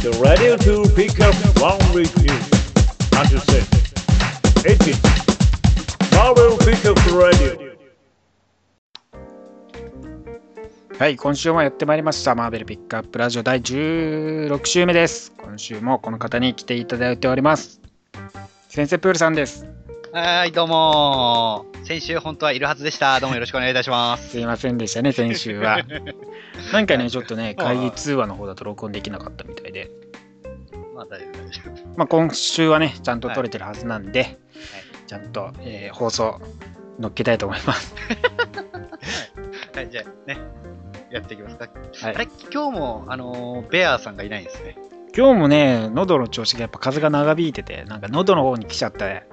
The radio to pick up one with you. Understand? 18. Marvel Pickup Radio. はい、今週もやってまいりました。マーベルピックアップラジオ第16週目です。今週もこの方に来ていただいております。先生プールさんです。はい、どうもー先週本当はいるはずでした。どうもよろしくお願いいたします。すいませんでしたね、先週は。なんかね、ちょっとね、会議通話の方だと録音できなかったみたいで、まあ大丈夫、大丈夫。まあ、今週はね、ちゃんと撮れてるはずなんで、ちゃんと、えー放送乗っけたいと思います。はい、じゃあね、やっていきますか。はいあれ、今日も、あのーベアーさんがいないんですね。今日もね、喉の調子がやっぱ風が長引いてて、なんか喉の方に来ちゃって、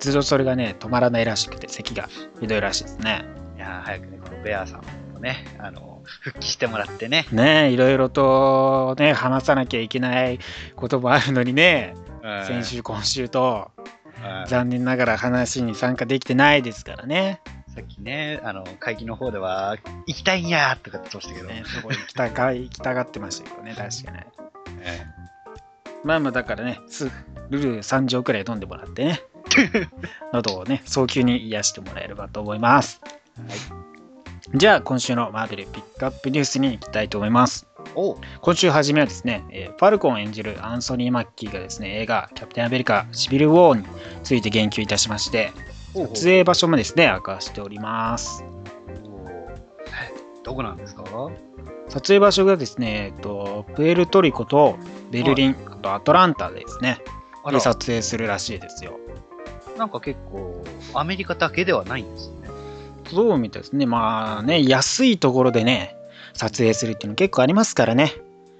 ずっとそれがね、止まらないらしくて、咳がひどいらしいですね。いやー早くね、このベアーさんもね、あのー復帰してもらってね。ねえいろいろとね、話さなきゃいけないこともあるのにね、うん先週、今週と、うん残念ながら話に参加できてないですからね。さっきね、あの会議の方では、行きたいんやーとかって言ってましたけど、ねそこに行きたが行きたがってましたけどね、確かに。えまあまあ、だからね、すルル3錠くらい飲んでもらってね、喉をね、早急に癒してもらえればと思います。じゃあ、今週のマーベルピックアップニュースに行きたいと思います。今週初めはですね、えーファルコン演じるアンソニー・マッキーがですね、映画キャプテンアメリカシビル・ウォーについて言及いたしまして、撮影場所もですね、明かしております。どこなんですか？撮影場所がですね、えっと、プエルトリコとベルリン、あとアトランタでですね、で撮影するらしいですよ。なんか結構、アメリカだけではないんですね。そうみたいですね。まあね、安いところでね、撮影するっていうの結構ありますからね。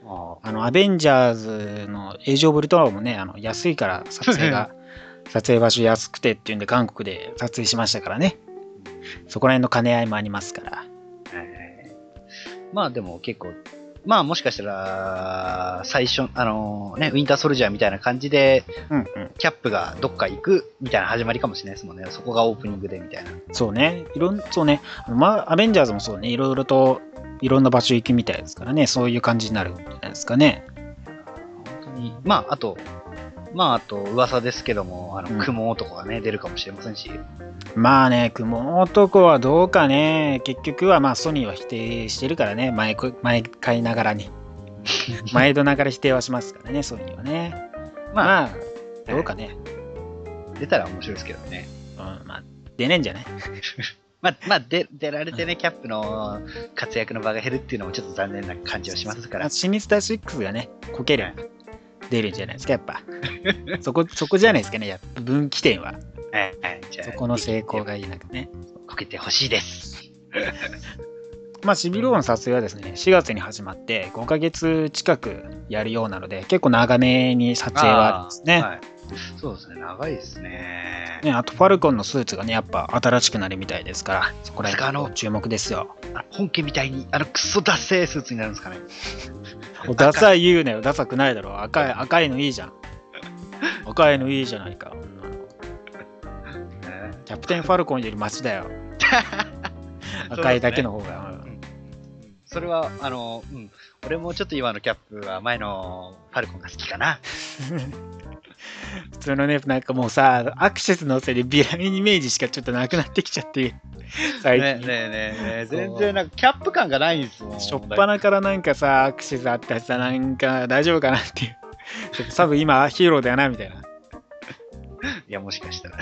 ああの、アベンジャーズのエイジ・オブ・ウルトラマンもね、あの安いから撮影が、撮影場所安くてっていうんで韓国で撮影しましたからね。そこら辺の兼ね合いもありますから。えーまあでも結構、まあもしかしたら、最初、あのね、ウィンターソルジャーみたいな感じで、うんうん。キャップがどっか行くみたいな始まりかもしれないですもんね。そこがオープニングでみたいな。そうね。いろん、そうね。まあ、アベンジャーズもそうね。いろいろと、いろんな場所行くみたいですからね。そういう感じになるんじゃないですかね。本当に。まああと、まああと噂ですけども、あうんの、雲男がね、出るかもしれませんし。まあね、雲男はどうかね。結局はまあ、ソニーは否定してるからね。毎回毎回ながらに。毎度ながら否定はしますからね、ソニーはね。まあ、まあ、どうかね。出たら面白いですけどね。うん、まあ、出ねえんじゃない？まあ、まあ、出出られてね、キャップの活躍の場が減るっていうのもちょっと残念な感じはしますから。シニスター6がね、こける出るんじゃないですか、やっぱ。そこ、そこじゃないですかね、やっぱ分岐点は。はいはいじゃあそこの成功がいいなくね。こけてほしいです。まあ、シビル王の撮影はですね、4月に始まって5ヶ月近くやるようなので、結構長めに撮影はあるんですね。そうですね、長いですね。ねあと、ファルコンのスーツがね、やっぱ新しくなるみたいですから、そこら辺注目ですよ。あ本家みたいに、あのクソダッセースーツになるんですかね。おダサい言うなよ、ダサくないだろ。赤い、赤いのいいじゃん。赤いのいいじゃないか。うんキャプテンファルコンよりマシだよ。赤いだけの方が。うんそれは、あの、うん。俺もちょっと今のキャップは前のファルコンが好きかな。普通のね、なんかもうさ、アクセスのせいでビラミンイメージしかちょっとなくなってきちゃって、最近。ねえねえねえ全然なんかキャップ感がないんですもん。しょっぱなからなんかさ、アクセスあったらさ、なんか大丈夫かなっていう。ちょっと多分今ヒーローだよな、みたいな。いや、もしかしたら。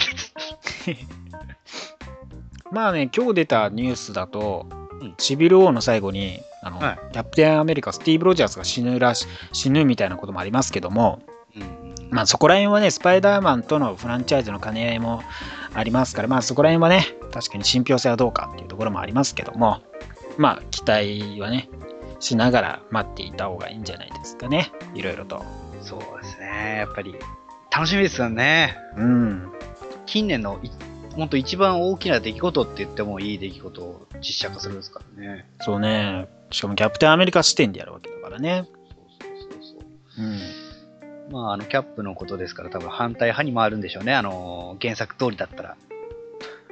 まあね、今日出たニュースだと、うんシビル王の最後にあの、はいキャプテンアメリカ、スティーブ・ロジャースが死ぬらし死ぬみたいなこともありますけども、うんまあそこら辺はね、スパイダーマンとのフランチャイズの兼ね合いもありますから、まあそこら辺はね、確かに信憑性はどうかっていうところもありますけども、まあ期待はね、しながら待っていた方がいいんじゃないですかね、いろいろと。そうですね。やっぱり、楽しみですよね。うん。近年のい、本当一番大きな出来事って言ってもいい出来事を実写化するんですからね。そうね。しかもキャプテンアメリカ視点でやるわけだからね。そうそうそうそう。うん。まあ、あの、キャップのことですから、多分反対派に回るんでしょうね。あの、原作通りだったら。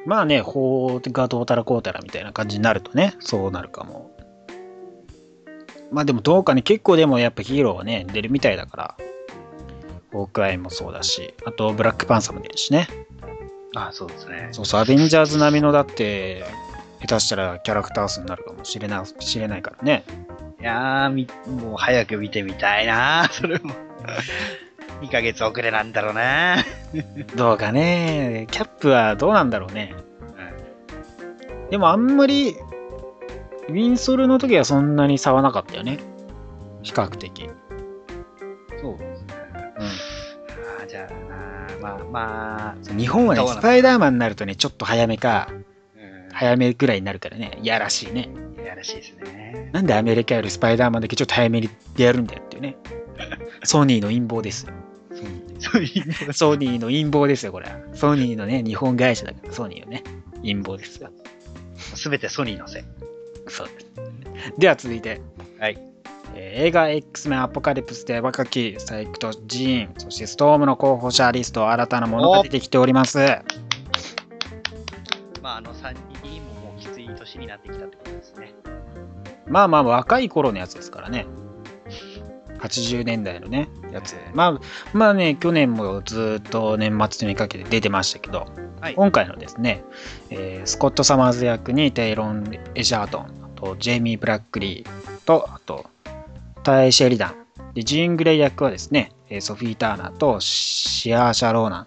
まあね、法がどうたらこうたらみたいな感じになるとね、そうなるかも。まあでもどうかね、結構でもやっぱヒーローはね、出るみたいだから、ホークアイもそうだし、あとブラックパンサーも出るしね。あ、そうですね。そうそう、アベンジャーズ並みのだって、下手したらキャラクター数になるかもしれない知れないからね。いやーみ、もう早く見てみたいな、それも。2ヶ月遅れなんだろうな。どうかね、キャップはどうなんだろうね。でもあんまり、ウィンソルの時はそんなに差はなかったよね。比較的。そうですね。うんあーじゃあな、まあまあ、日本はね、スパイダーマンになるとね、ちょっと早めか、うん、早めぐらいになるからね、いやらしいね。いやらしいですね。なんでアメリカよりスパイダーマンだけちょっと早めにやるんだよっていうね。ソニーの陰謀ですソニーの陰謀ですよ、これは。ソニーのね、日本会社だから、ソニーのね、陰謀ですよ。すべてソニーのせい。そうです。では続いて、はい。えー映画 X メンアポカリプスで若きサイクとジーン、そしてストームの候補者リスト、新たなものが出てきております。まあ、あの3人ももうきつい年になってきたってことですね。まあまあ若い頃のやつですからね。80年代のね、やつ。まあ、まあね、去年もずっと年末にかけて出てましたけど、はい今回のですね、えースコット・サマーズ役にテイロン・エジャートン、あとジェイミー・ブラックリーと、あとタイ・シェリダン。で、ジーン・グレイ役はですね、えーソフィー・ターナーとシアーシャ・ローナン。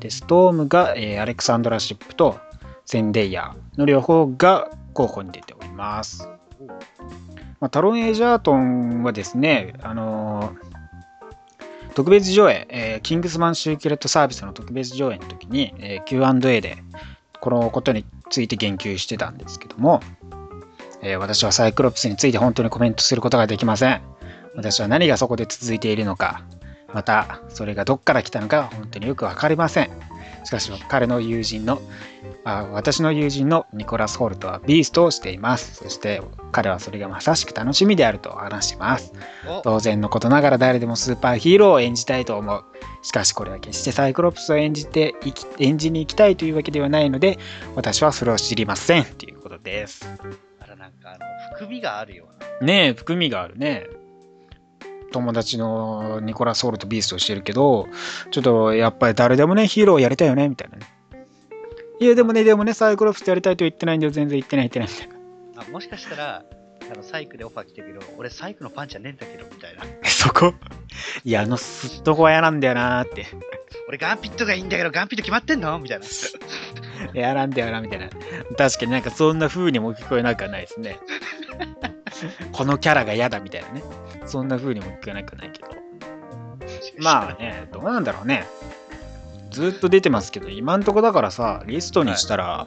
で、ストームが、えーアレクサンドラ・シップとセンデイヤーの両方が候補に出ております。まあ、タロン・エジャートンはですね、あのー特別上映、えーキングスマンシュークレットサービスの特別上映の時に、えー Q&A でこのことについて言及してたんですけども、え私はサイクロプスについて本当にコメントすることができません。私は何がそこで続いているのか、またそれがどっから来たのか本当によくわかりません。しかし彼の友人のあ私の友人のニコラス・ホルトはビーストをしています。そして彼はそれがまさしく楽しみであると話します。お当然のことながら誰でもスーパーヒーローを演じたいと思う。しかしこれは決してサイクロプスを演じて演じに行きたいというわけではないので、私はそれを知りません。ということです。あら、なんか、あの、含みがあるような。ねえ、含みがあるね。友達のニコラス・ホルト・ビーストをしてるけど、ちょっとやっぱり誰でもね、ヒーローやりたいよね、みたいなね。いや、でもね、でもね、サイクロプスやりたいと言ってないんだよ、全然言ってない、言ってない、みたいな。あもしかしたら、あのサイクでオファー来てるけど、俺サイクのパンチはねえんだけど、みたいな。そこ？いや、あのすっとこは嫌なんだよなーって。俺ガンピットがいいんだけど、ガンピット決まってんの？みたいな。嫌なんだよな、みたいな。確かになんかそんな風にも聞こえなくはないですね。このキャラが嫌だみたいなね。そんな風にも聞こえなくはないけど。まあね、どうなんだろうね。ずっと出てますけど、今んとこだからさ、リストにしたら、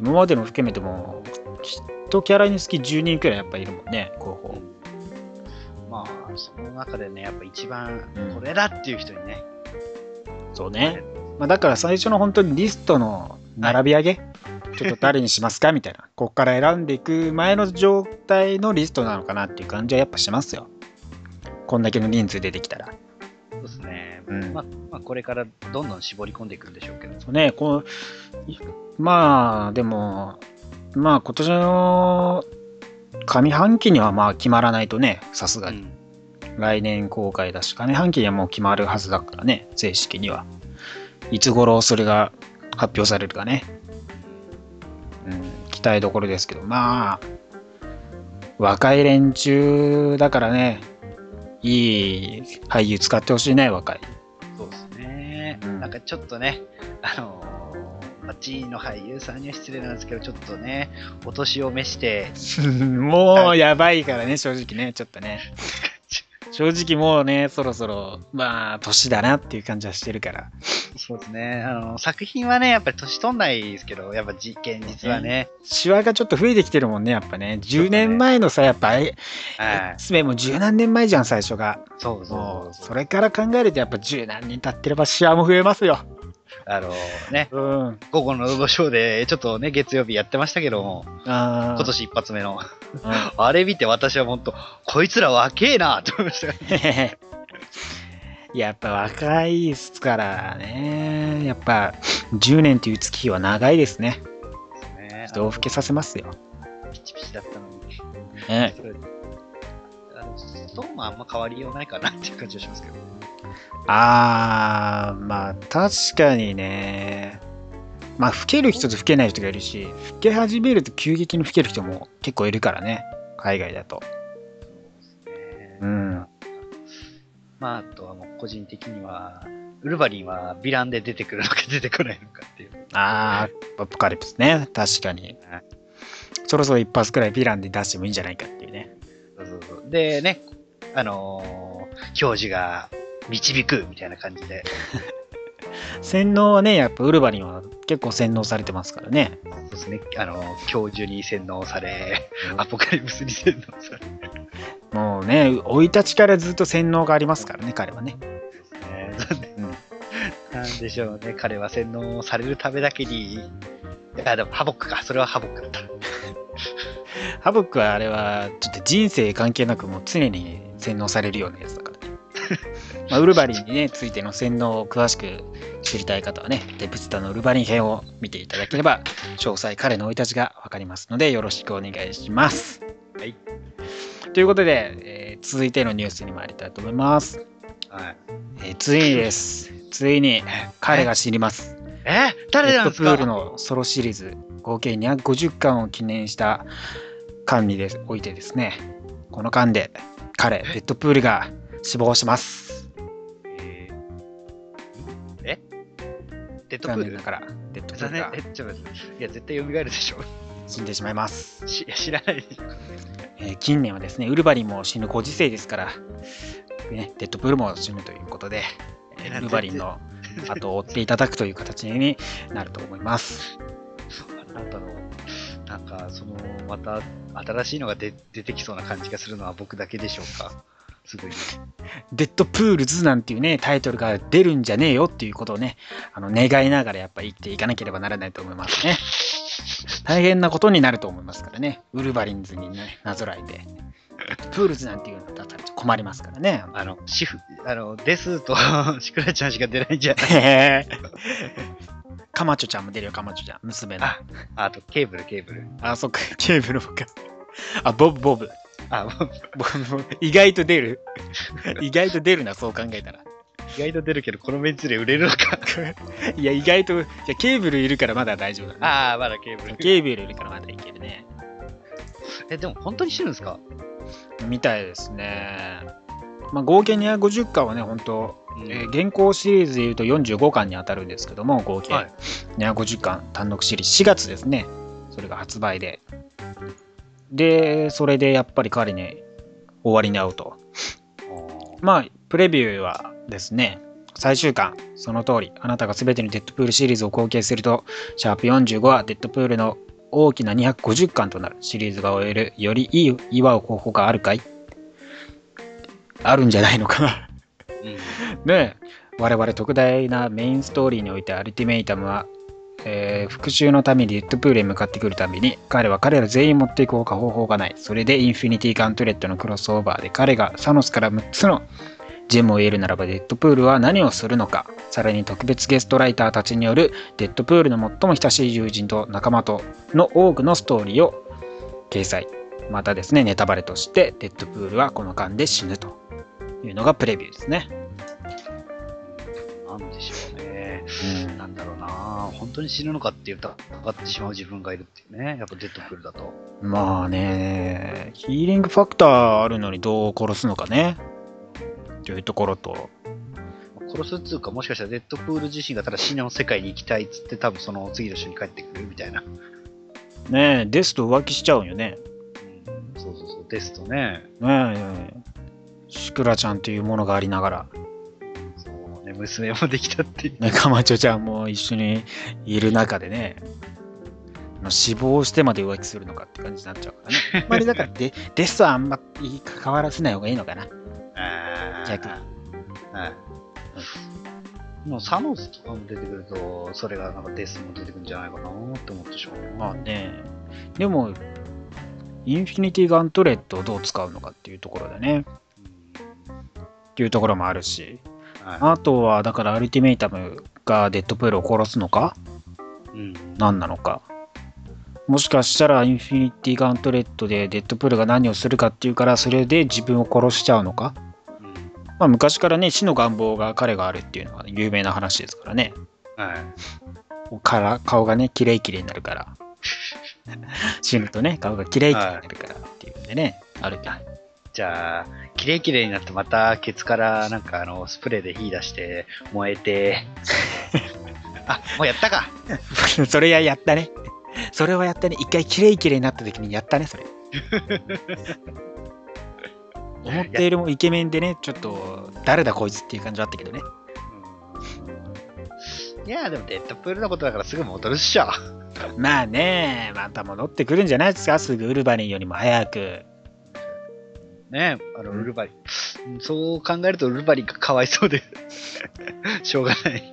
今までの含めても、きっとキャラにつき10人くらいやっぱいるもんね、候補。まあ、その中でね、やっぱ一番うんこれだっていう人にね。そうね。まあ、だから最初の本当にリストの並び上げ、ちょっと誰にしますかみたいな、ここから選んでいく前の状態のリストなのかなっていう感じはやっぱしますよ。こんだけの人数出てきたら。ですね。うんまあ、まあ、これからどんどん絞り込んでいくんでしょうけど。ね、こういまあ、でも、まあ今年の上半期にはまあ決まらないとね、さすがに。うん来年公開だし、上半期にはもう決まるはずだからね、正式には。いつ頃それが発表されるかね。うん、期待どころですけど、まあ、若い連中だからね、いい俳優使ってほしいね、若い。そうですね。うんなんかちょっとね、あのー、まあ、G の俳優さんには失礼なんですけど、ちょっとね、お年を召して、もうやばいからね、正直ね、ちょっとね。正直もうね、そろそろ、まあ、年だなっていう感じはしてるから。そうですね、あの作品はね、やっぱり年取んないですけど、やっぱ実現実はね、シワがちょっと増えてきてるもんね、やっぱね。10年前のさ、やっぱ、えはい、X メンも十何年前じゃん、最初が。そうそうもそううそうそれから考えると、やっぱ十何年経ってればシワも増えますよ。あのね、うん。あ午後のロショーで、ちょっとね、月曜日やってましたけども、あ今年一発目の、うんあれ見て私は本当、こいつら若えなと思いました。やっぱ若いっすからね。やっぱ10年という月日は長いですね。ね人を老けさせますよ。ピチピチだったのに。ねストーンはあんま変わりようないかなっていう感じがしますけど。あー、まあ確かにね。まあ老ける人と老けない人がいるし、老け始めると急激に老ける人も結構いるからね。海外だと。うん。まあ、あとはもう個人的には、ウルヴァリンはヴィランで出てくるのか出てこないのかっていう。あー、アポカリプスね。確かに。そろそろ一発くらいヴィランで出してもいいんじゃないかっていうね。そうそうそうでね、あのー教授が導くみたいな感じで、洗脳はね、やっぱウルヴァリンは結構洗脳されてますからね。そうですね、あのー教授に洗脳され、アポカリプスに洗脳され、もうね、生い立ちからずっと洗脳がありますからね、彼はね。ね。うん。なんでしょうね、彼は洗脳されるためだけに、あ、でもハボックか、それはハボックだった。ハボックはあれは、ちょっと人生関係なくもう常に洗脳されるようなやつだからね。まあ、ウルヴァリンにね、ついての洗脳を詳しく知りたい方はね、デプスタのウルヴァリン編を見ていただければ、詳細彼の生い立ちがわかりますので、よろしくお願いします。はい。ということで、えー続いてのニュースに参りたいと思います。はい、えーついにです。ついに彼が知ります。え？誰なんですか？ールのソロシリーズ合計250巻を記念した巻にでおいてですねこの巻で彼レッドプールが死亡します。え？ーえデッドプール？残念ながらレッドプールがえ、ちょっと待って。いや、絶対蘇るでしょ。死んでしまいます、し知らないでしょ。えー近年はですねウルヴァリンも死ぬご時世ですから、ね、デッドプールも死ぬということでえーウルヴァリンの後を追っていただくという形になると思います。あなたの、なんか、その、また、新しいのが出出てきそうな感じがするのは僕だけでしょうか。すぐに。デッドプールズなんていうね、タイトルが出るんじゃねえよっていうことをね、あの願いながらやっぱ生きていかなければならないと思いますね。大変なことになると思いますからね。ウルヴァリンズにね、なぞらえて。プールズなんていうのだったら困りますからね。あの、シフ、あの、デスとシクラちゃんしか出ないんじゃない？へ ーカマチョちゃんも出るよ、カマチョちゃん。娘の。ああと、ケーブル、ケーブル。あ、そっか、ケーブルもか。あ、ボブ、ボブ。あ、もうボブ意外と出る。意外と出るな、そう考えたら。意外と出るけど、このメンツで売れるのか。いや、意外と、じゃケーブルいるからまだ大丈夫だね。ああ、まだケーブル。ケーブルいるからまだいけるね。え、でも本当に死ぬんですか？みたいですね。まあ、合計250巻はね、本当、うんえー現行シリーズでいうと45巻に当たるんですけども、合計はい250巻単独シリーズ4月ですね。それが発売で。で、それでやっぱり彼に終わりに会うと。まあ、プレビューはですね、最終巻、その通り、あなたが全てのデッドプールシリーズを合計すると、シャープ45はデッドプールの大きな250巻となるシリーズが終える、よりいい祝う方法があるかい？あるんじゃないのかな。うん。ね。え我々特大なメインストーリーにおいてアルティメイタムは、えー復讐のためにデッドプールへ向かってくるたびに彼は彼ら全員持っていこうか方法がない。それでインフィニティガントレットのクロスオーバーで彼がサノスから6つのジェムを得るならばデッドプールは何をするのか。さらに特別ゲストライターたちによるデッドプールの最も親しい友人と仲間との多くのストーリーを掲載。またですねネタバレとしてデッドプールはこの間で死ぬというのがプレビューですね、なんでしょうね。うんなんだろうな本当に死ぬのかっていうと、分かってしまう自分がいるっていうね。やっぱデッドプールだと。まあね、ヒーリングファクターあるのにどう殺すのかね。というところと、殺すっていうか、もしかしたらデッドプール自身がただ死の世界に行きたいっつって、多分その次の週に帰ってくるみたいな。ねデスと浮気しちゃうんよね。うん、そうそうそう、ですとね。ねえ、シクラちゃんというものがありながら、娘もできたっていう。ね、カマチョちゃんも一緒にいる中でね、死亡してまで浮気するのかって感じになっちゃうからね。あんまりだからデ、デスはあんまり関わらせない方がいいのかな。逆はい。もうサノスとかも出てくると、それがなんかデスも出てくるんじゃないかなって思ってしまう。まあね、でも、インフィニティガントレットをどう使うのかっていうところでね、っていうところもあるし、うんはいあとは、だからアルティメイタムがデッドプールを殺すのか？うん何なのか？もしかしたらインフィニティガントレットでデッドプールが何をするかっていうから、それで自分を殺しちゃうのか？うんまあ、昔からね、死の願望が彼があるっていうのは有名な話ですからね。はい。から顔がね、キレイキレイになるから。死ぬとね、顔がキレイキレイになるからっていうんでね、あるけど。じゃあ、キレイキレイになってまたケツからなんかあのスプレーで火出して燃えて、あ、もうやったか。それややったね。それはやったね。一回キレイキレイになった時にやったね、それ。思ったよりもイケメンでね、ちょっと、誰だこいつっていう感じだったけどね。いや、でもデッドプールのことだからすぐ戻るっしょ。まあね、また戻ってくるんじゃないですか、すぐウルヴァリンよりも早く。ね。あの、ウルバリ。ン。そう考えるとウルバリンがかわいそうで、しょうがない。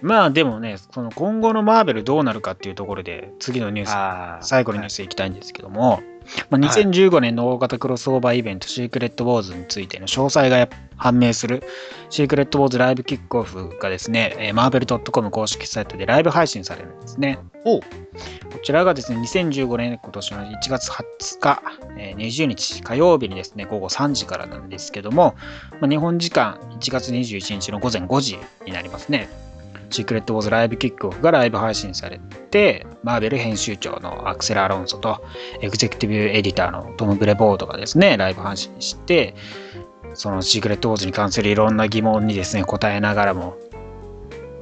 まあでもね、その今後のマーベルどうなるかっていうところで、次のニュース、あ最後のニュースいきたいんですけども、まあ、2015年の大型クロスオーバーイベント、シークレット・ウォーズについての詳細が判明する、シークレット・ウォーズライブキックオフがですね、えー、marvel.com 公式サイトでライブ配信されるんですね。こちらがですね、2015年今年の1月20日、えー20日火曜日にですね、午後3時からなんですけども、まあ、日本時間1月21日の午前5時になりますね。シークレット・ウォーズライブキックオフがライブ配信されて、マーベル編集長のアクセル・アロンソと、エグゼクティブエディターのトム・ブレボードがですね、ライブ配信して、そのシークレット・ウォーズに関するいろんな疑問にですね、答えながらも、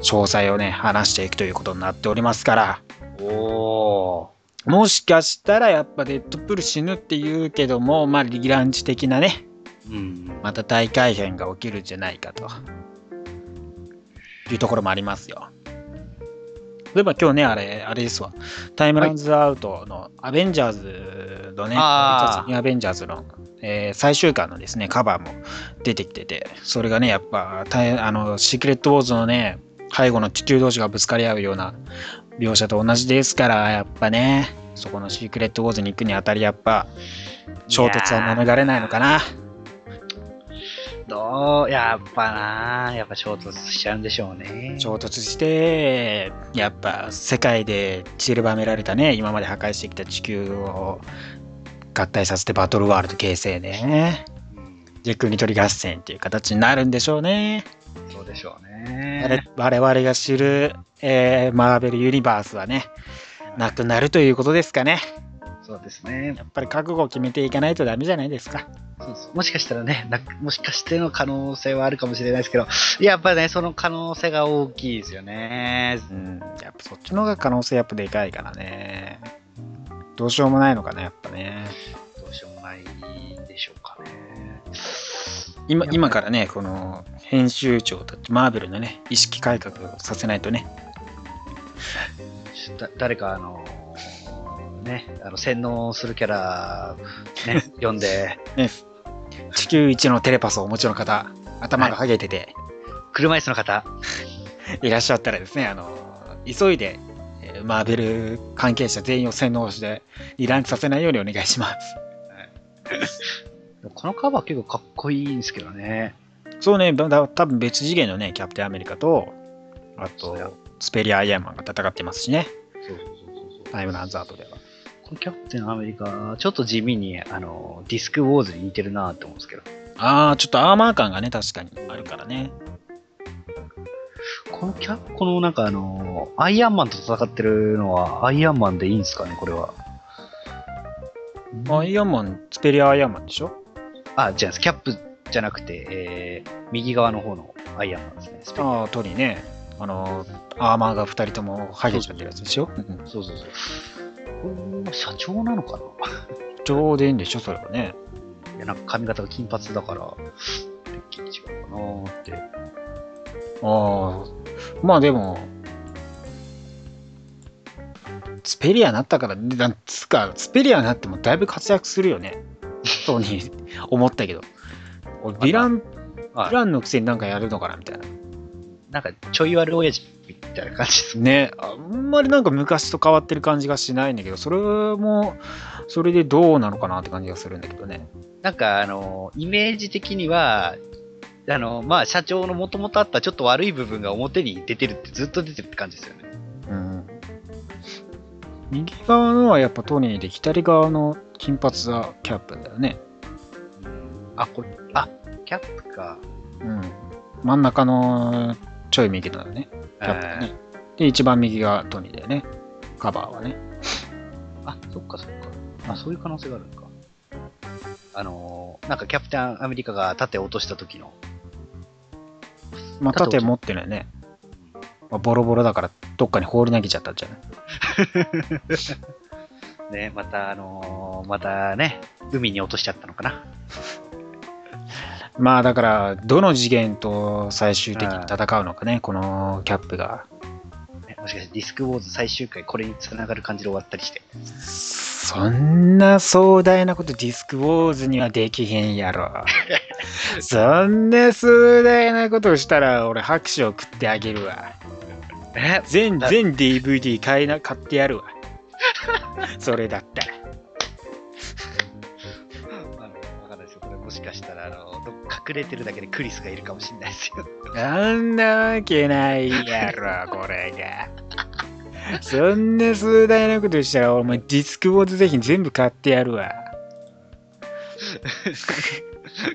詳細をね、話していくということになっておりますから、おもしかしたらやっぱデッドプール死ぬって言うけども、まあ、リランチ的なね、ー。うん。また大改変が起きるんじゃないかというところもありますよ。例えば今日ね、あれ、あれですわ。タイムランズアウトのアベンジャーズのね、あーニューアベンジャーズの、えー最終巻のですね、カバーも出てきてて、それがね、やっぱ、あのシークレットウォーズのね、背後の地球同士がぶつかり合うような描写と同じですから、やっぱね、そこのシークレットウォーズに行くにあたり、やっぱ、衝突は免れないのかな。どうやっぱなやっぱ衝突しちゃうんでしょうね。衝突して、やっぱ世界で散りばめられたね、今まで破壊してきた地球を合体させてバトルワールド形成ね。うんで、国取り合戦っていう形になるんでしょうね。そうでしょう我ね。我々が知る、えーマーベルユニバースはね、なくなるということですかね。そうですねやっぱり覚悟を決めていかないとダメじゃないですか。そうもしかしたらねな、もしかしての可能性はあるかもしれないですけど、やっぱね、その可能性が大きいですよね。うん、やっぱそっちの方が可能性やっぱでかいからね。どうしようもないのかな、やっぱね。どうしようもないでしょうかね。今今からね、この編集長たち、マーベルのね、意識改革をさせないとね。誰か、あのね、あの洗脳するキャラ、ね、読んで、ね。地球一のテレパスをお持ちの方、頭がハゲてて、車椅子の方、い、らっしゃったらですね、あの、急いで、えーマーベル関係者全員を洗脳して、離乱させないようにお願いします。このカバー結構かっこいいんですけどね。そうね、だだ多分別次元のね、キャプテンアメリカと、あと、スペリア・アイアンマンが戦ってますしね、そうそうそうそう。タイムランズアートでは。キャプテンアメリカ、ちょっと地味にあのディスクウォーズに似てるなって思うんですけど、ああ、ちょっとアーマー感がね、確かにあるからね。このキャこのなんかあの、アイアンマンと戦ってるのは、アイアンマンでいいんですかね、これは。アイアンマン、スペリア・アイアンマンでしょ？あ、違うんです。キャップじゃなくて、えー、右側の方のアイアンマンですね。スペああ、トニーね。あの、アーマーが2人ともハゲちゃってるやつでしょ？うんそうそうそう。社長なのかな？ちょうどいいんでしょそれはね。いや、なんか髪型が金髪だから、てっきり違うかなーって。ああ、まあでも、スペリアになったから、なんつうか、スペリアになってもだいぶ活躍するよね。トニー、思ったけど。俺ヴィラン、ヴはいィランのくせになんかやるのかなみたいな。なんか、ちょい悪親父みたいな感じですね。ね、あんまりなんか昔と変わってる感じがしないんだけど、それも、それでどうなのかなって感じがするんだけどね。なんか、あの、イメージ的には、あの、まあ、社長のもともとあったちょっと悪い部分が表に出てるってずっと出てるって感じですよね。うん。右側のはやっぱトニーで、左側の金髪はキャップだよね。あ、これ、あ、キャップか。うん。真ん中のちょい右だよね。キャップだね。で、一番右がトニーだよね。カバーはね。あ、そっかそっか。あ、そういう可能性があるのか。あのーなんかキャプテンアメリカが盾を落とした時の。まあ、盾持ってないね。まあ、ボロボロだから、どっかに放り投げちゃったんじゃない？ね、また、あのーまたね、海に落としちゃったのかな。まあだから、どの次元と最終的に戦うのかね、このキャップが。ねもしかしてディスクウォーズ最終回これに繋がる感じで終わったりして。そんな壮大なことディスクウォーズにはできへんやろ。そんな壮大なことをしたら俺拍手を送ってあげるわ。え？全、全 DVD 買いな、買ってやるわ。それだったら。わかんないですよ。これもしかしたら、あの、ど隠れてるだけでクリスがいるかもしれないですよ。あんなわけないやろ、これが。そんな壮大なことしたら、お前ディスクウォーズ製品全部買ってやるわ。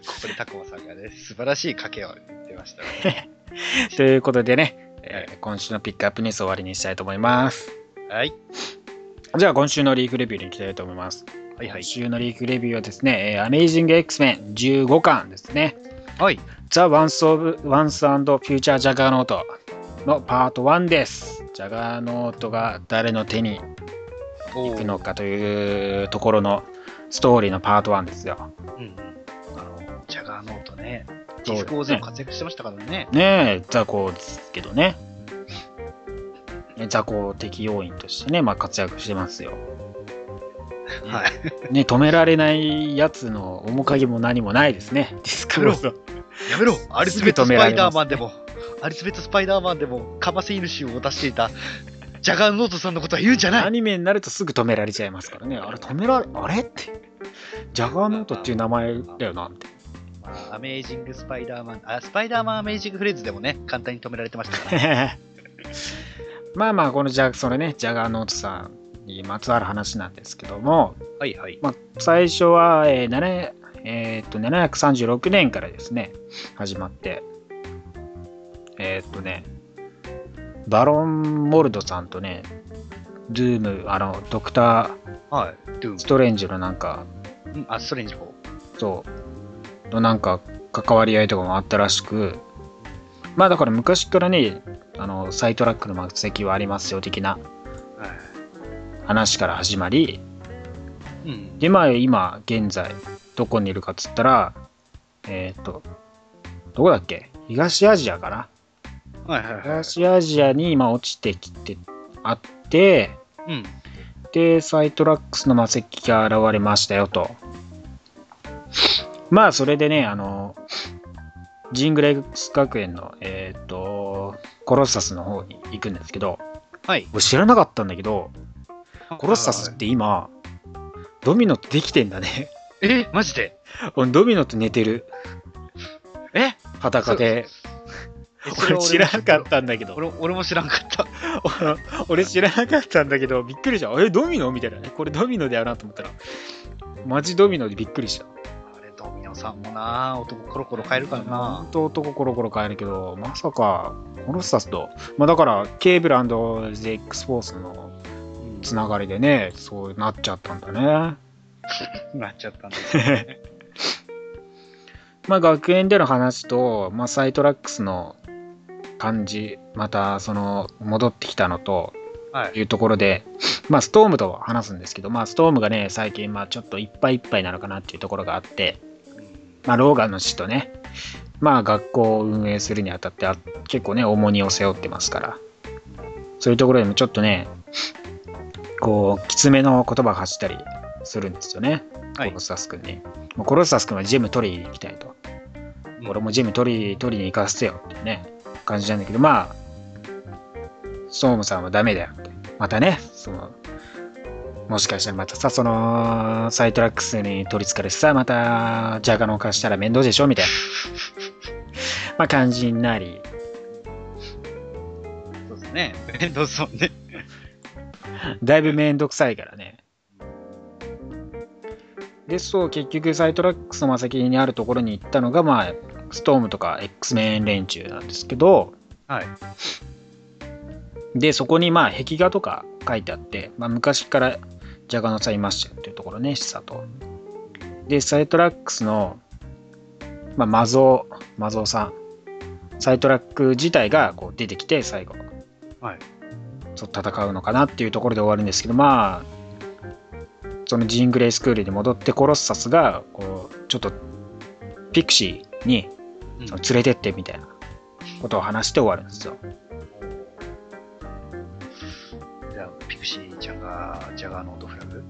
ここでタコマさんがね、素晴らしい賭けを言ってましたね。ということでね、えー今週のピックアップニュース終わりにしたいと思います。はい。じゃあ今週のリークレビューに行きたいと思います。はいはい今。週のリークレビューはですね、えーアメイジング X-Men 15巻ですね。はい。The Once of Once and Future Juggernaut のパート1です。ジャガーノートが誰の手に行くのかというところのストーリーのパート1ですよ。うんうん。あの、ジャガーノートね、ディスクウォーズでも活躍してましたからね。ねえ、雑魚ですけどね。ね雑魚的要員としてね、まあ活躍してますよ。はい。ね、止められないやつの面影も何もないですね。ディスクウォーズ。やめろアルツベット・スパイすぐ止められますダーマンでも、アルツベット・スパイダーマンでも、カマセイヌシを出していた、ジャガーノートさんのことは言うんじゃないアニメになるとすぐ止められちゃいますからね。あれ止められ、あれ？って。ジャガーノートっていう名前だよなアメージング・スパイダーマン、あ、スパイダーマン・アメージング・フレーズでもね、簡単に止められてましたから。まあまあ、このジャそれね、ジャガーノートさんにまつわる話なんですけども、はいはい。まあ、最初は、えー7えーっと736年からですね、始まって、えーっとね、バロン・モルドさんとね、ドゥーム、あの、ドクター・ストレンジのなんか、ーン。あ、ストレンジ4。そう、のなんか関わり合いとかもあったらしく、まあだから昔からね、あの、サイトラックの末席はありますよ的なはい。話から始まり、うん。で、まあ今現在どこにいるかっつったら、えっ、と、どこだっけ？東アジアかな？はいはいはい。東アジアに今落ちてきてあって、うん。で、サイトラックスの魔石が現れましたよと。まあ、それでね、あの、ジングレックス学園の、えっ、と、コロッサスの方に行くんですけど、はい。俺知らなかったんだけど、コロッサスって今、ドミノってできてんだね。え、マジで？俺ドミノと寝てるえ？裸で。俺知らなかったんだけど、俺俺も知らんかった。俺知らなかったんだけど、びっくりした。え、ドミノ？みたいなね。これドミノだよなと思ったら、マジドミノでびっくりした。あれ、ドミノさんもな、男コロコロ変えるからな本。当男コロコロ変えるけど、まさか、コロッサスと、まあだから、ケーブル &ZX フォースのつながりでね、そうなっちゃったんだね。なっちゃったんですね。まあ学園での話と、まあサイトラックスの感じ、またその戻ってきたのと、はい。いうところで、まあストームと話すんですけど、まあストームがね、最近まあちょっといっぱいいっぱいなのかなっていうところがあって、まあローガンの死とね、まあ学校を運営するにあたってあ結構ね、重荷を背負ってますから、そういうところでもちょっとね、こう、きつめの言葉が走ったりするんですよね、はいコロッサス君に。もうコロッサス君はジェム取りに行きたいと。俺もジェム取り取りに行かせてよっていうね、感じなんだけど、まあ、ソームさんはダメだよって。またね、その、もしかしたらまたさ、その、サイトラックスに取りつかれてさ、また、ジャガノ化したら面倒でしょみたいな、まあ感じになり、そうですね。面倒そうね。だいぶめんどくさいからね。で、そう、結局サイトラックスの真先にあるところに行ったのが、まあ、ストームとか X メン連中なんですけど、はい。で、そこにまあ壁画とか書いてあって、まあ、昔からジャガノさんいましたよっていうところね、示唆と。で、サイトラックスの、まあ、マゾウ、マゾウさん、サイトラック自体がこう出てきて、最後、はい。そう戦うのかなっていうところで終わるんですけど、まあ、そのジーン・グレイスクールに戻ってコロッサスが、こう、ちょっとピクシーにうんその連れてってみたいなことを話して終わるんですよ。じゃあ、ピクシーちゃんがジャガーノートフラグ？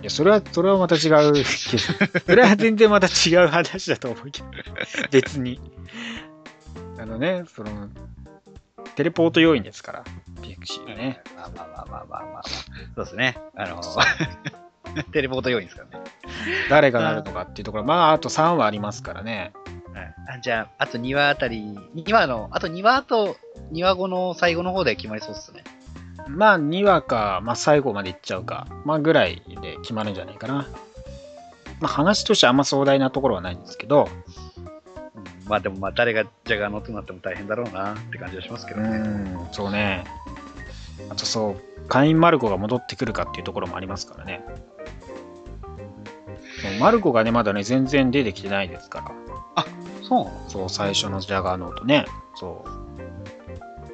いや、それは、それはまた違うけど、それは全然また違う話だと思うけど、別に。あのね、その、テレポート要員ですから、ピクシーはね。まあまあまあまあまあまあまあ。そうですね。あの、テレポート要員ですからね。誰がなるのかっていうところ、まあ、あと3話ありますからね。はいあじゃあ、あと2話あたり、2話の、あと2話と、2話後の最後の方で決まりそうっすね。まあ、2話か、まあ、最後までいっちゃうか、まあ、ぐらいで決まるんじゃないかな。まあ、話としてはあんま壮大なところはないんですけど、うんまあでもまあ誰がジャガーノートになっても大変だろうなって感じはしますけうどね。ん、そうね。あとそう、カイン・マルコが戻ってくるかっていうところもありますからね。マルコがね、まだね、全然出てきてないですから。そうそう、最初のジャガーノートね。そう。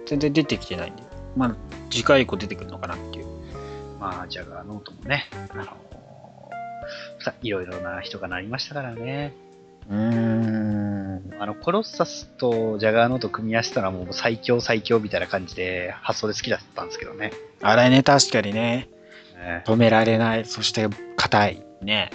全然出てきてないんで。まあ、次回以降出てくるのかなっていう。まあ、ジャガーノートもね、あのーさいろいろな人がなりましたからね。うーん。あの、コロッサスとジャガーノート組み合わせたらもう最強最強みたいな感じで発想で好きだったんですけどね。あれね、確かにね、ね止められない。そして、硬い。ね。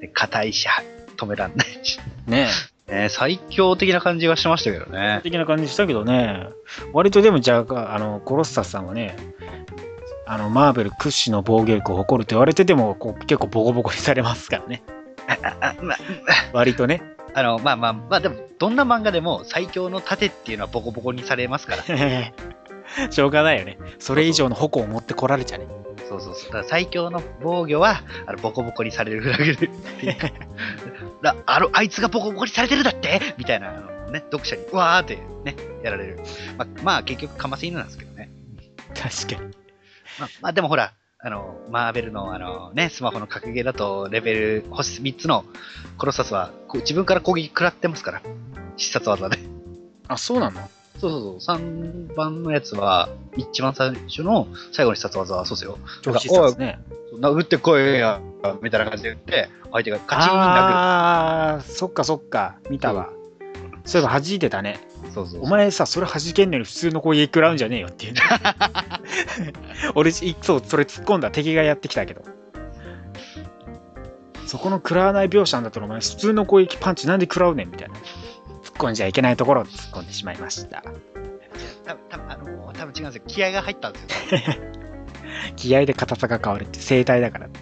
で硬いし、止めらんないし。ねね、最強的な感じがしましたけどね。的な感じしたけどね、割とでも、じゃあ、あの、コロッサスさんはね、あの、マーベル屈指の防御力を誇ると言われてても、こう結構ボコボコにされますからね。割とね。あの、まあまあ、まあでも、どんな漫画でも最強の盾っていうのはボコボコにされますから。しょうがないよね。それ以上の矛を持ってこられちゃね。そうそうそう。だから最強の防御は、あのボコボコにされるフラグで。だあの、あいつがボコボコにされてるだってみたいな、あのね、読者に、うわーってね、やられる。まあ、まあ、結局、かませ犬なんですけどね。確かに。まあ、まあ、でもほら、あの、マーベルのあのね、スマホの格ゲーだと、レベル星3つのコロッサスは、自分から攻撃食らってますから。必殺技で。あ、そうなの？そうそうそう。3番のやつは、一番最初の最後の必殺技は、そうですよ。超必殺ね。殴ってこいや、みたいな感じで言って、相手がカチンに殴ああ、そっかそっか。見たわ。そういえば弾いてたね。る。そうそうお前さ、それ弾けんのに普通の攻撃食らうんじゃねえよっていうね。俺、いそう、それ突っ込んだ敵がやってきたけど。そこの食らわない描写なんだったら、お前、普通の攻撃パンチなんで食らうねんみたいな。突っ込んじゃいけないところを突っ込んでしまいました。多分多分あの多分違うんですよ。気合が入ったんですよ。気合で硬さが変わるって生態だから。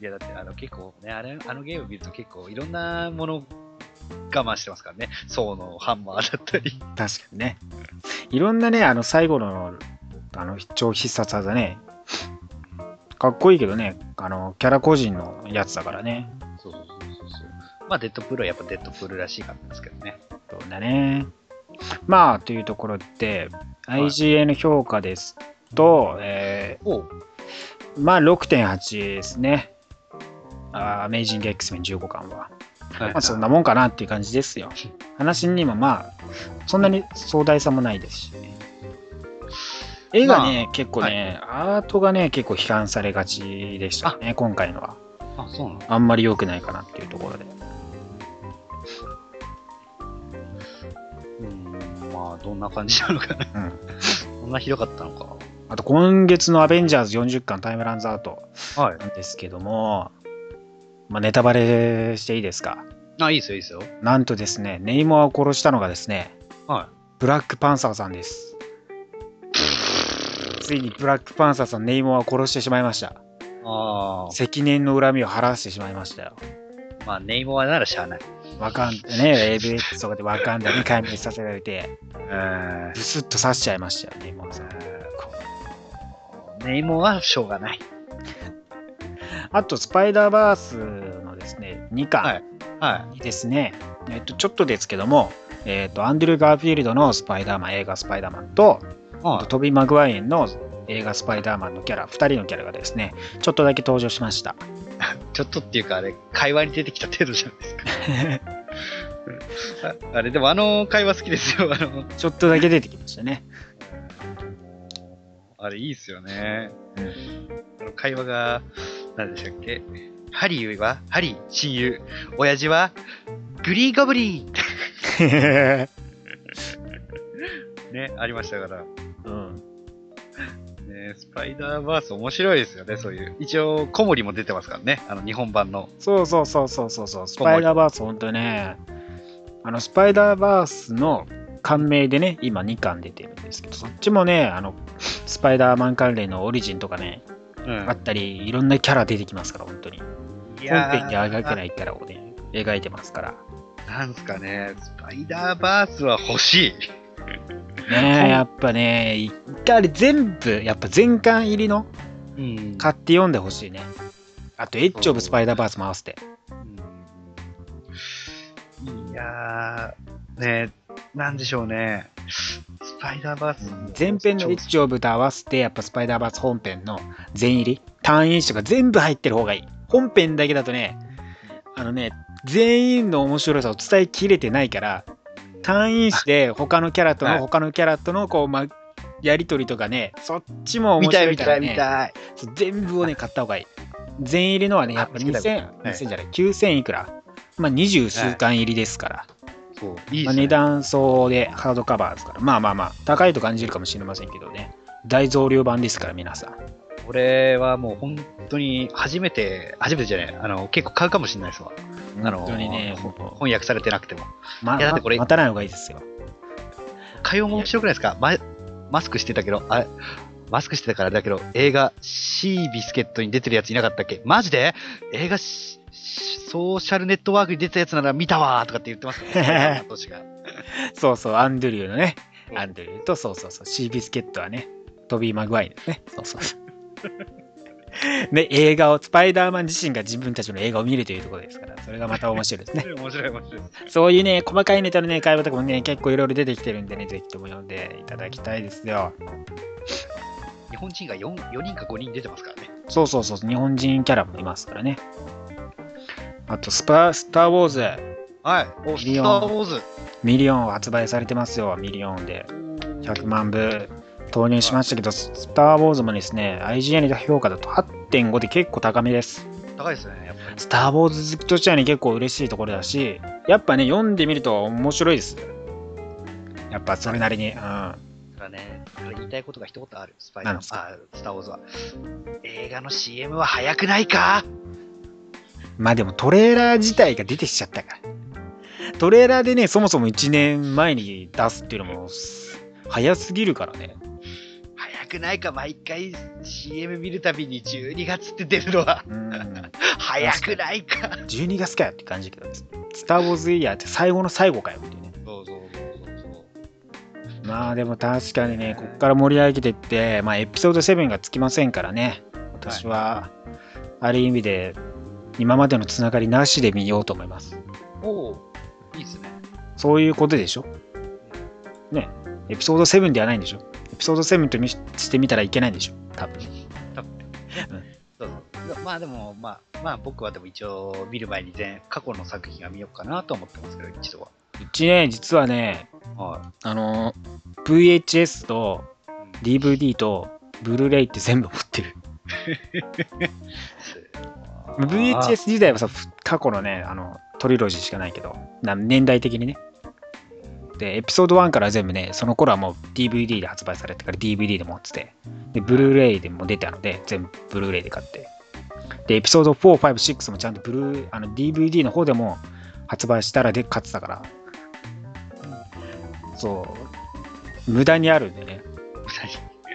いや、だってあの結構ね、あれあのゲーム見ると結構いろんなもの我慢してますからね。層のハンマーだったり。確かにね。いろんなね、あの、最後の、あの、超必殺技ね。かっこいいけどね、あの、キャラ個人のやつだからね。そうそうそうそう。まあ、デッドプールはやっぱデッドプールらしいかったんですけどね。そうだね。まあ、というところで、はい IGN 評価ですと、えーまあ、6.8ですね。あーアメイジング X メン15巻は。はいまあ、そんなもんかなっていう感じですよ。話にもまあ、そんなに壮大さもないですしね。絵がね、結構ね、アートがね、結構批判されがちでしたね、今回のは。あ、そうなの？あんまり良くないかなっていうところで。うん、まあ、どんな感じなのかな。うん。そんなひどかったのか。あと、今月のアベンジャーズ40巻タイムランズアウトはい。なんですけども、まあ、ネタバレしていいですか？あ、いいですよ、いいですよ。なんとですね、ネイモアを殺したのがですね、はブラックパンサーさんです。ついにブラックパンサーさん、ネイモアを殺してしまいました。い。あ積年の恨みを晴らしてしまいましたよ。あ、まあ、ネイモアならしゃあない。わかんね、ABX とかでわかんだに解明させられて、うんブスッと刺しちゃいましたよ、ネイモアさん。ネイモはしょうがない。あと、スパイダーバースのですね、2巻はいはにですね、えっと、ちょっとですけども、えっと、アンドリュー・ガーフィールドのスパイダーマン、映画スパイダーマンと、い。はトビー・マグワインの映画スパイダーマンのキャラ、2人のキャラがですね、ちょっとだけ登場しました。い。ちょっとっていうか、あれ、会話に出てきた程度じゃないですか。ああれ、でもあの会話好きですよ。あの、ちょっとだけ出てきましたね。あれいいっすよね。あの会話が、何でしたっけ？ハリーは？ハリー、親友。親父は、グリーンゴブリン ね、ありましたから。うん、ね、スパイダーバース面白いですよね、そういう。一応、コモリも出てますからね、あの日本版の。そうそうそうそうそうそう、スパイダーバース、本当ね、あの、スパイダーバースの感銘でね、今2巻出てるんですけど、そっちもね、あの、スパイダーマン関連のオリジンとかね、うんあったり、いろんなキャラ出てきますから、本当に。い本や編に描けーないキャラをね、描いてますから。なんすかね、スパイダーバースは欲しい。ねえ、やっぱね、一回全部、やっぱ全巻入りのうん買って読んでほしいね。あと、エッジオブスパイダーバースも合わせて。いやー、ねなんでしょうね。スパイダーバース。前編のエッジオブと合わせて、やっぱスパイダーバース本編の全入り、単員誌とか全部入ってる方がいい。本編だけだとね、あのね、全員の面白さを伝えきれてないから、単員誌で他のキャラとの、はい他のキャラとのこう、ま、やりとりとかね、そっちも面見たい見たい白いからね、見たい。そう全部をね、買った方がいい。全入りのはね、やっぱあ見たい2000、2000じゃない、9000いくら？まあ、二十数巻入りですから。そう、いいまあ、っすね。値段相でハードカバーですから。まあまあまあ、高いと感じるかもしれませんけどね。大増量版ですから、皆さん。俺はもう本当に初めて、初めてじゃない、あの、結構買うかもしれないですわ。あの本当にね、翻訳されてなくても。まいやだってこれま待たない方がいいですよ。会話も面白くないですか？ママスクしてたけど、あれ、マスクしてたからだけど、映画シービスケットに出てるやついなかったっけ？マジで？映画シソーシャルネットワークに出たやつなら見たわーとかって言ってます ね。そうそう、アンドリューのねう。んアンドリューと、そうそうそう、シービスケットはね、トビー・マグワインですね。そうそうそう。ね、映画を、スパイダーマン自身が自分たちの映画を見るというところですから、それがまた面白いですね。面白い面白い。そういうね、細かいネタのね、会話とかもね、結構いろいろ出てきてるんでね、ぜひとも読んでいただきたいですよ。日本人が 4, 4人か5人出てますからね。そうそうそう、日本人キャラもいますからね。あと、スパ、スター・ウォーズ、はい。お、スタミリオンー・ウォーズ。ミリオン発売されてますよ、ミリオンで。100万部投入しましたけど、スター・ウォーズもですね、IGN の評価だと8.5で結構高めです。高いですね、やっぱり。スター・ウォーズ好きとしてはね、結構嬉しいところだし、やっぱね、読んでみると面白いです。やっぱそれなりに。うん。だからね、言いたいことが一言ある、スパイダあ、スター・ウォーズは。映画の CM は早くないか？まあでもトレーラー自体が出てきちゃったから。トレーラーでね、そもそも1年前に出すっていうのも早すぎるからね。早くないか毎回 CM 見るたびに12月って出るのはうん。早くないか12月かよって感じだけど、スター・ウォーズ・イヤーって最後の最後かよっていうね。そうそうそうそうまあでも確かにね、こっから盛り上げていって、まあエピソード7がつきませんからね。私は、ある意味で、今までのつながりなしで見ようと思います。おおいいっすね。そういうことでしょ？ね。エピソード7ではないんでしょ？エピソード7とみしてみたらいけないんでしょ？多分。そうそうまあでも、まあ、まあ僕はでも一応見る前に全過去の作品は見ようかなと思ってますけど、一度は。うちね、実はね、はあの、VHS とい。DVD とブルーレイって全部持ってる。VHS 時代はさ、ふ過去のね、あの、トリロジーしかないけど、な年代的にね。で、エピソード1から全部ね、その頃はもう DVD で発売されてから DVD で持ってて、で、ブルーレイでも出たので、全部ブルーレイで買って。で、エピソード4、5、6もちゃんとブルー、あの DVD の方でも発売したらで買ってたから、そう、無駄にあるんでね。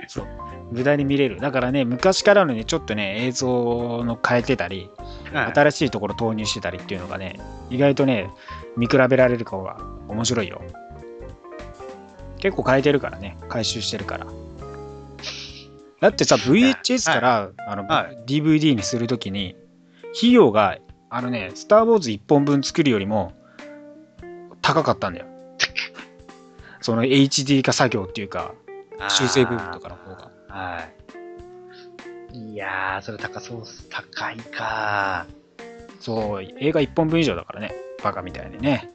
そう。無駄に見れる。だからね、昔からのね、ちょっとね、映像の変えてたり、はい新しいところ投入してたりっていうのがね、意外とね、見比べられる方が面白いよ。結構変えてるからね、回収してるから。だってさ、VHS から、あのは DVD にするときに、費用が、あのね、スター・ウォーズ1本分作るよりも高かったんだよ。その HD 化作業っていうか、修正部分とかの方が。はい。いやー、それ高そうっす。高いかそう、映画1本分以上だからね、バカみたいにね。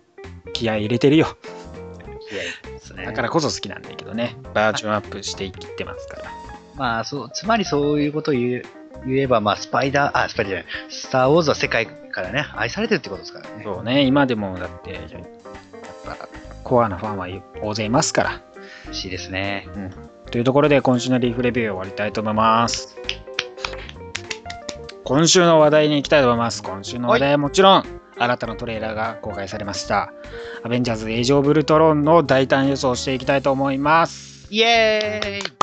気合い入れてるよ。いやいいですね。だからこそ好きなんだけどね、バージョンアップしていってますから。まあ、そう、つまりそういうことを言う言えば、まあ、スパイダー、あ、スパイダーじゃない、スター・ウォーズは世界からね、愛されてるってことですからね。そうね、今でもだって、やっぱコアなファンは大勢いますから。嬉しいですね。というところで今週のリーフレビューを終わりたいと思います。今週の話題に行きたいと思います。今週の話題はもちろん、新たなトレーラーが公開されました。アベンジャーズ・エイジ・オブ・ルトロンの大胆予想をしていきたいと思います。イエーイ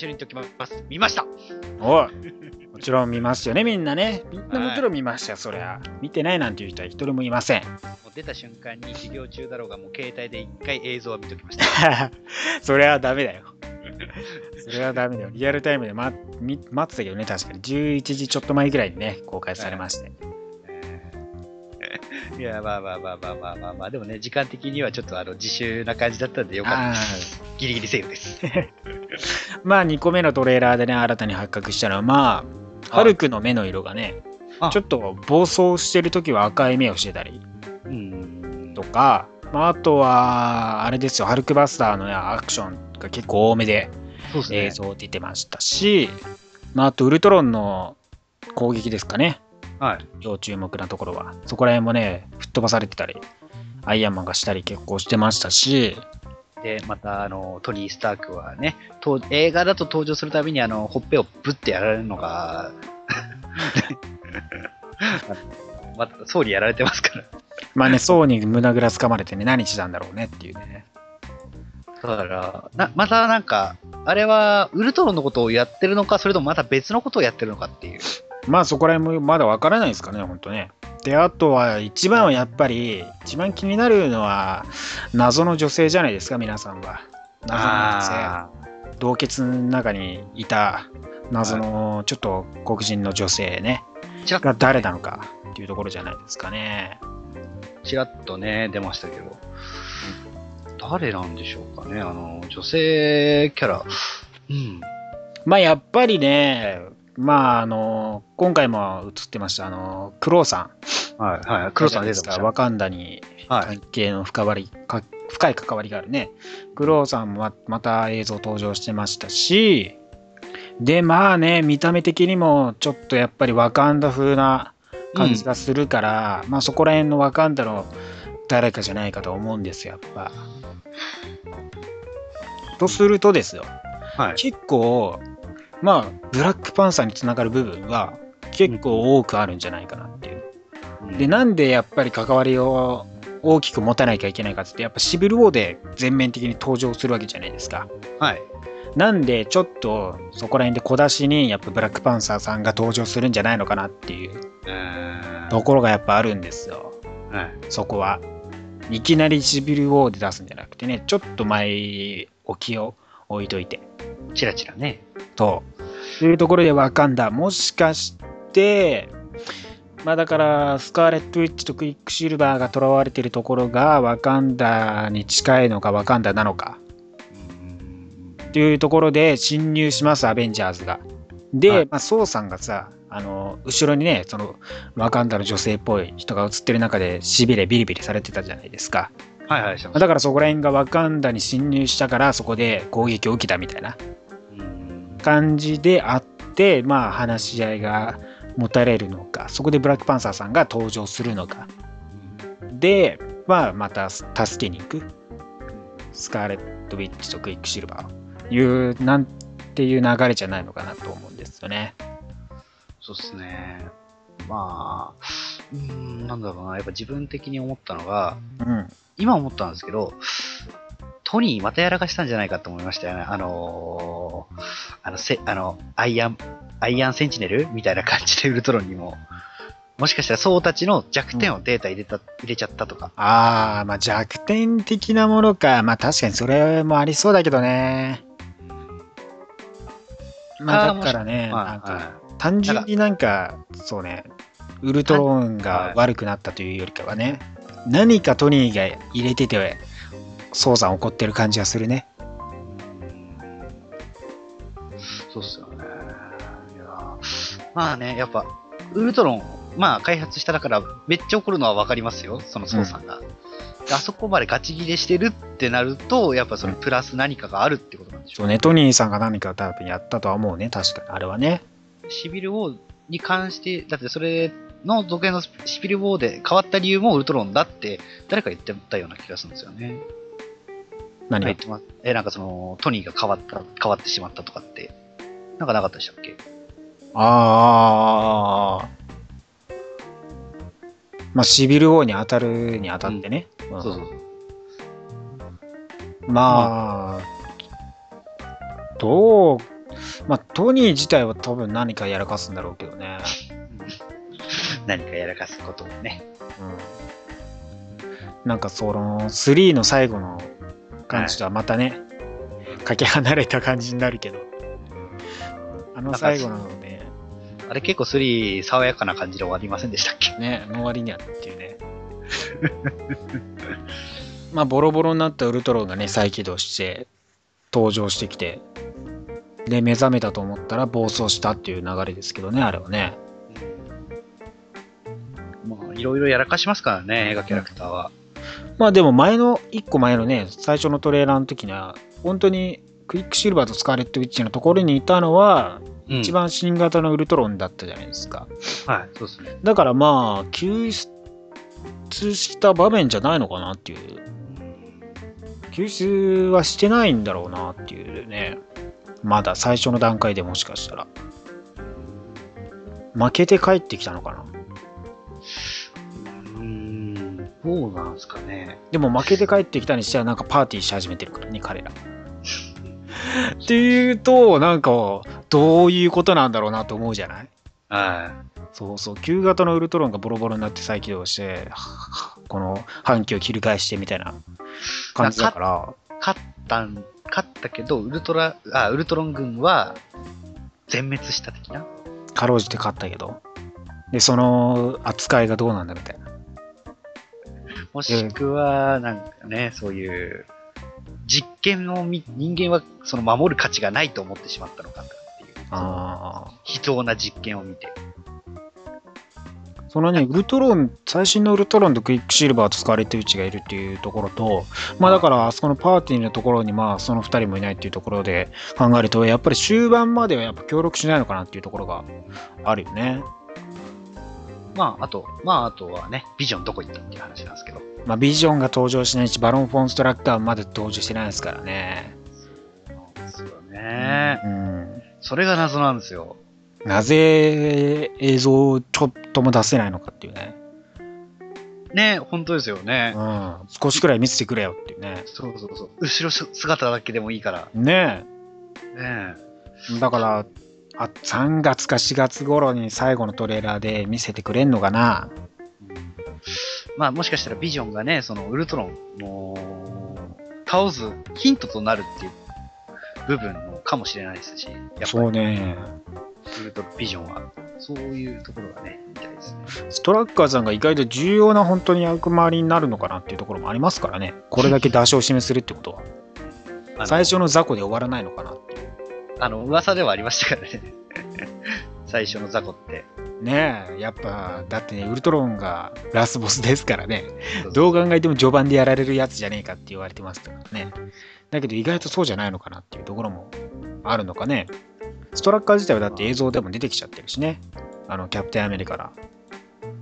最初に言っておきます。見ましたおいもちろん見ますよね、みんなね。みんなもちろん見ましたよ、そりゃ。見てないなんていう人は一人もいません。もう出た瞬間に授業中だろうが、もう携帯で一回映像は見ときました。それはダメだよ。それはダメだよ。リアルタイムで待み待ってたけどね、確かに。11時ちょっと前ぐらいにね、公開されまして。い や、まあまあまあまあまあまあまあ、でもね、時間的にはちょっとあの自習な感じだったんでよかったあです。ギリギリセーフです。まあ2個目のトレーラーでね、新たに発覚したのは、まあ、ハルクの目の色がね、あちょっと暴走してる時は赤い目をしてたりうん。とか、まあ、あとは、あれですよ、ハルクバスターのねアクションが結構多めで。映像出てましたし、まあ、あとウルトロンの攻撃ですかね、はい。要注目なところは。そこら辺もね、吹っ飛ばされてたり、アイアンマンがしたり結構してましたし、で、また、あの、トニー・スタークはね、と映画だと登場するたびに、あの、ほっぺをぶってやられるのが、また、総理やられてますから。まあね、層に胸ぐらつかまれてね、何したんだろうねっていうね。だから、なまたなんか、あれは、ウルトロンのことをやってるのか、それともまた別のことをやってるのかっていう。まあそこら辺もまだわからないですかね、ほんとね。で、あとは一番はやっぱり、一番気になるのは、謎の女性じゃないですか、皆さんは。謎の女性。洞窟の中にいた謎のちょっと黒人の女性ね、ちらっが誰なのかっていうところじゃないですかね。ちらっとね、出ましたけど、誰なんでしょうかね、あの、女性キャラ。うん。まあやっぱりね、まああの、今回も映ってました、あの、クロウさん。はい、はい。黒さん出てました。ワカンダにはい。関係の深わりか深い関わりがあるね。クロウさんもままた映像登場してましたし、で、まあね、見た目的にもちょっとやっぱりワカンダ風な感じがするから、まあそこら辺のワカンダの誰かじゃないかと思うんですよ、やっぱ。とするとですよ、はい。結構、まあ、ブラックパンサーにつながる部分は結構多くあるんじゃないかなっていう。で、なんでやっぱり関わりを大きく持たなきゃいけないかってって、やっぱシビルウォーで全面的に登場するわけじゃないですか。はい。なんで、ちょっとそこら辺で小出しにやっぱブラックパンサーさんが登場するんじゃないのかなっていうえところがやっぱあるんですよ。ーはい。そこは。いきなりシビルウォーで出すんじゃなくてね、ちょっと前置きを置いといて。チラチラね。というところでわかんだ。もしかして、まあだから、スカーレット・ウィッチとクイックシルバーが囚われているところがワカンダに近いのかワカンダなのかっていうところで侵入します、アベンジャーズが。で、はいまあ、ソウさんがさ、あの、後ろにね、その、ワカンダの女性っぽい人が映ってる中で、しびれビリビリされてたじゃないですか。はいはい、だからそこら辺がワカンダに侵入したから、そこで攻撃を受けたみたいなうん感じであって、まあ、話し合いが持たれるのか、そこでブラックパンサーさんが登場するのか。で、まあ、また助けに行く。スカーレット・ウィッチとクイックシルバーをいう、なんていう流れじゃないのかなと思うんですよね。そうですね。まあ、うーん、なんだろうな。やっぱ自分的に思ったのが、うん。今思ったんですけど、トニーまたやらかしたんじゃないかと思いましたよね。あのーあの、せ、あの、アイアン、アイアンセンチネルみたいな感じでウルトロンにも、もしかしたらソウたちの弱点をデータ入れた、入れちゃったとか。ああ、まあ弱点的なものか。まあ確かにそれもありそうだけどね。まあだからね、まあなんか、は単純になんか、そうね、ウルトロンが悪くなったというよりかはね、何かトニーが入れてて、操作起こってる感じがするね。そうっすよね。いやまあね、やっぱ、ウルトロン、まあ開発しただから、めっちゃ怒るのはわかりますよ、その操作が。であそこまでガチ切れしてるってなると、やっぱそのプラス何かがあるってことなんでしょうそうね、トニーさんが何か多分やったとは思うね、確かに、あれはね。シビルウォーに関して、だってそれの続編のシビルウォーで変わった理由もウルトロンだって誰か言ってたような気がするんですよね。何が？言ってますえ、なんかそのトニーが変わった、変わってしまったとかって、なんかなかったでしたっけ？ああ。まあ、シビル王に当たるに当たってね。うんそうそうそう。まあ、どう、まあ、トニー自体は多分何かやらかすんだろうけどね。何かやらかすことをね。うん。なんかその、3の最後の感じとはまたね、かけ離れた感じになるけど。あの最後なので、あれ結構3爽やかな感じで終わりませんでしたっけ？ね、の割にはっていうね。まあ、ボロボロになったウルトロンがね、再起動して、登場してきて、で、目覚めたと思ったら暴走したっていう流れですけどね、あれはね。まあ、いろいろやらかしますからね、映画キャラクターは。まあでも前の、一個前のね、最初のトレーラーの時には、本当にクイックシルバーとスカーレット・ウィッチのところにいたのは、うん一番新型のウルトロンだったじゃないですか。はい、そうですね。だからまあ、救出した場面じゃないのかなっていう。救出はしてないんだろうなっていうね。まだ最初の段階でもしかしたら。負けて帰ってきたのかな。どうなんですかね。でも負けて帰ってきたにしてはなんかパーティーし始めてるからね、彼ら。っていうと、なんか、どういうことなんだろうなと思うじゃない？はそうそう、旧型のウルトロンがボロボロになって再起動して、この反旗を翻してみたいな感じだから、い。勝ったん、勝ったけど、ウルトラ、あ、ウルトロン軍は全滅した的な？かろうじて勝ったけど、で、その扱いがどうなんだみたいな。もしくは、なんかね、そういう、実験を見、人間はその守る価値がないと思ってしまったのかっていう。ああ。非当な実験を見て。そのね、ウルトロン、最新のウルトロンとクイックシルバーとスカーレット・ウィッチがいるっていうところと、まあだから、あそこのパーティーのところに、まあその2人もいないっていうところで考えると、やっぱり終盤まではやっぱ協力しないのかなっていうところがあるよね。まあ、あと、まあ、あとはね、ビジョンどこ行ったっていう話なんですけど。まあビジョンが登場しないし、バロン・フォン・ストラクターはまだ登場してないですからね。そうですよね。うん。それが謎なんですよ。なぜ映像をちょっとも出せないのかっていうね。ね、本当ですよね。うん。少しくらい見せてくれよっていうね。そうそうそう。後ろ姿だけでもいいから。ねねえ。だから、あ3月か4月頃に最後のトレーラーで見せてくれんのかな？まあ、もしかしたらビジョンがね、そのウルトロンの倒すヒントとなるっていう部分のかもしれないですし、やっぱそうりね。ウルトロビジョンは、そういうところがね、みたいですね。ストラッカーさんが意外と重要な本当に役回りになるのかなっていうところもありますからね。これだけ出し惜しみするってことは。最初の雑魚で終わらないのかなっていう。あの、噂ではありましたからね。最初の雑魚って。ねえ、やっぱ、だってね、ウルトロンがラスボスですからね。どう考えても序盤でやられるやつじゃねえかって言われてますからね。だけど意外とそうじゃないのかなっていうところもあるのかね。ストラッカー自体はだって映像でも出てきちゃってるしね。あの、キャプテンアメリカら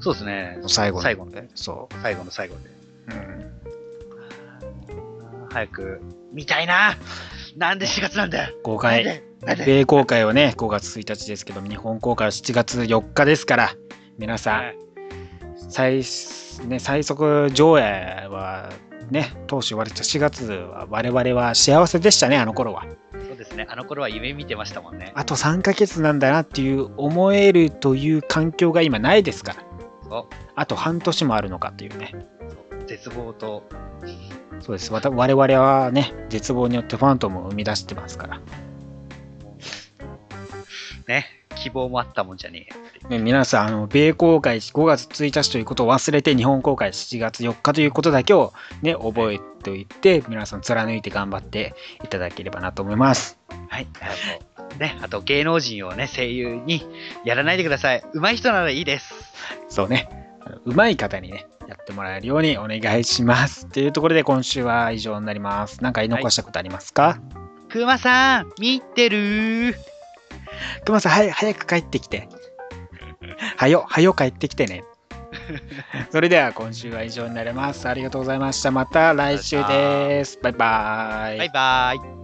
そうですね。最後の最後のね。そ最後の最後で。う。うん。早く、見たいななんで4月なんだよ公開、米公開はね、5月1日ですけど、日本公開は7月4日ですから、皆さん、はい最,、ね、最速上映はね、当初言われた4月は我々は幸せでしたね、あの頃は。そうですね。あの頃は夢見てましたもんね。あと3ヶ月なんだなっていう思えるという環境が今ないですから。あと半年もあるのかっていうね。絶望と、そうです。わた我々はね、絶望によってファントムを生み出してますから。ね、希望もあったもんじゃねえ。ね、皆さん、あの、米公開5月1日ということを忘れて、日本公開7月4日ということだけをね、覚えておいて、皆さん貫いて頑張っていただければなと思います。はい。あと、ね、あと芸能人をね、声優にやらないでください。上手い人ならいいです。そうね、あの上手い方にね、やってもらえるようにお願いします。というところで、今週は以上になります。なんか言い残したことありますか、くまさん、見てる？くまさん、はい、早く帰ってきて。はよ、はよ帰ってきてね。それでは今週は以上になります。ありがとうございました。また来週です。バイバーイ。バイバイ。